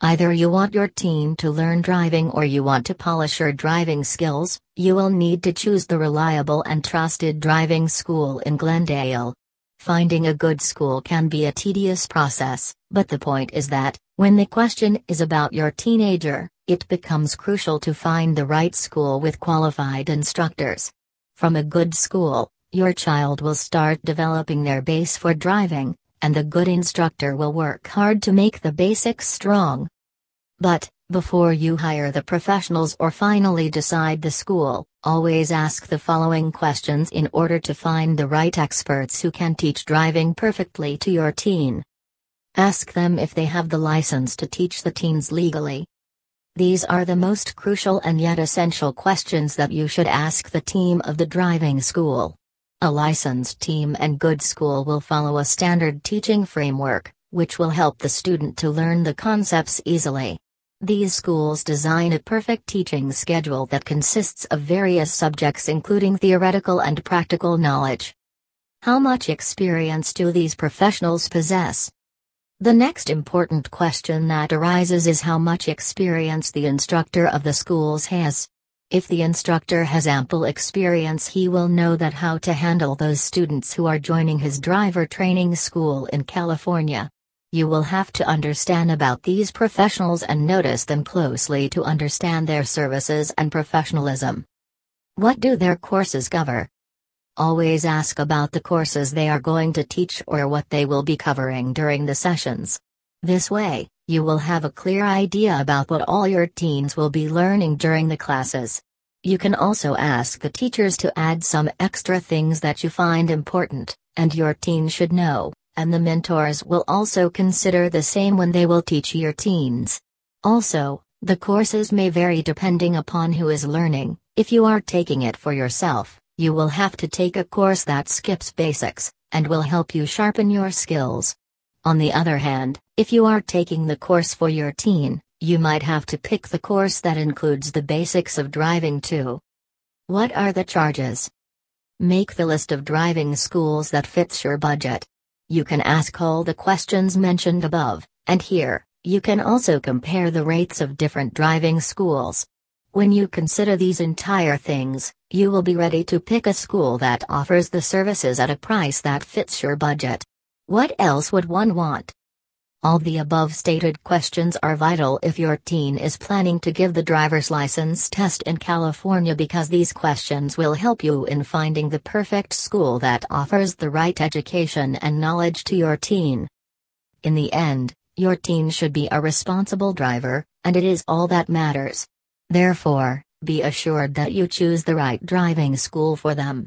Either you want your teen to learn driving or you want to polish your driving skills, you will need to choose the reliable and trusted driving school in Glendale. Finding a good school can be a tedious process, but the point is that, when the question is about your teenager, it becomes crucial to find the right school with qualified instructors. From a good school, your child will start developing their base for driving, and the good instructor will work hard to make the basics strong. But, before you hire the professionals or finally decide the school, always ask the following questions in order to find the right experts who can teach driving perfectly to your teen. Ask them if they have the license to teach the teens legally. These are the most crucial and yet essential questions that you should ask the team of the driving school. A licensed team and good school will follow a standard teaching framework, which will help the student to learn the concepts easily. These schools design a perfect teaching schedule that consists of various subjects including theoretical and practical knowledge. How much experience do these professionals possess? The next important question that arises is how much experience the instructor of the schools has. If the instructor has ample experience he will know that how to handle those students who are joining his driver training school in California. You will have to understand about these professionals and notice them closely to understand their services and professionalism. What do their courses cover? Always ask about the courses they are going to teach or what they will be covering during the sessions. This way, you will have a clear idea about what all your teens will be learning during the classes. You can also ask the teachers to add some extra things that you find important, and your teen should know, and the mentors will also consider the same when they will teach your teens. Also, the courses may vary depending upon who is learning. If you are taking it for yourself, you will have to take a course that skips basics, and will help you sharpen your skills. On the other hand, if you are taking the course for your teen, you might have to pick the course that includes the basics of driving too. What are the charges? Make the list of driving schools that fits your budget. You can ask all the questions mentioned above, and here, you can also compare the rates of different driving schools. When you consider these entire things, you will be ready to pick a school that offers the services at a price that fits your budget. What else would one want? All the above stated questions are vital if your teen is planning to give the driver's license test in California because these questions will help you in finding the perfect school that offers the right education and knowledge to your teen. In the end, your teen should be a responsible driver, and it is all that matters. Therefore, be assured that you choose the right driving school for them.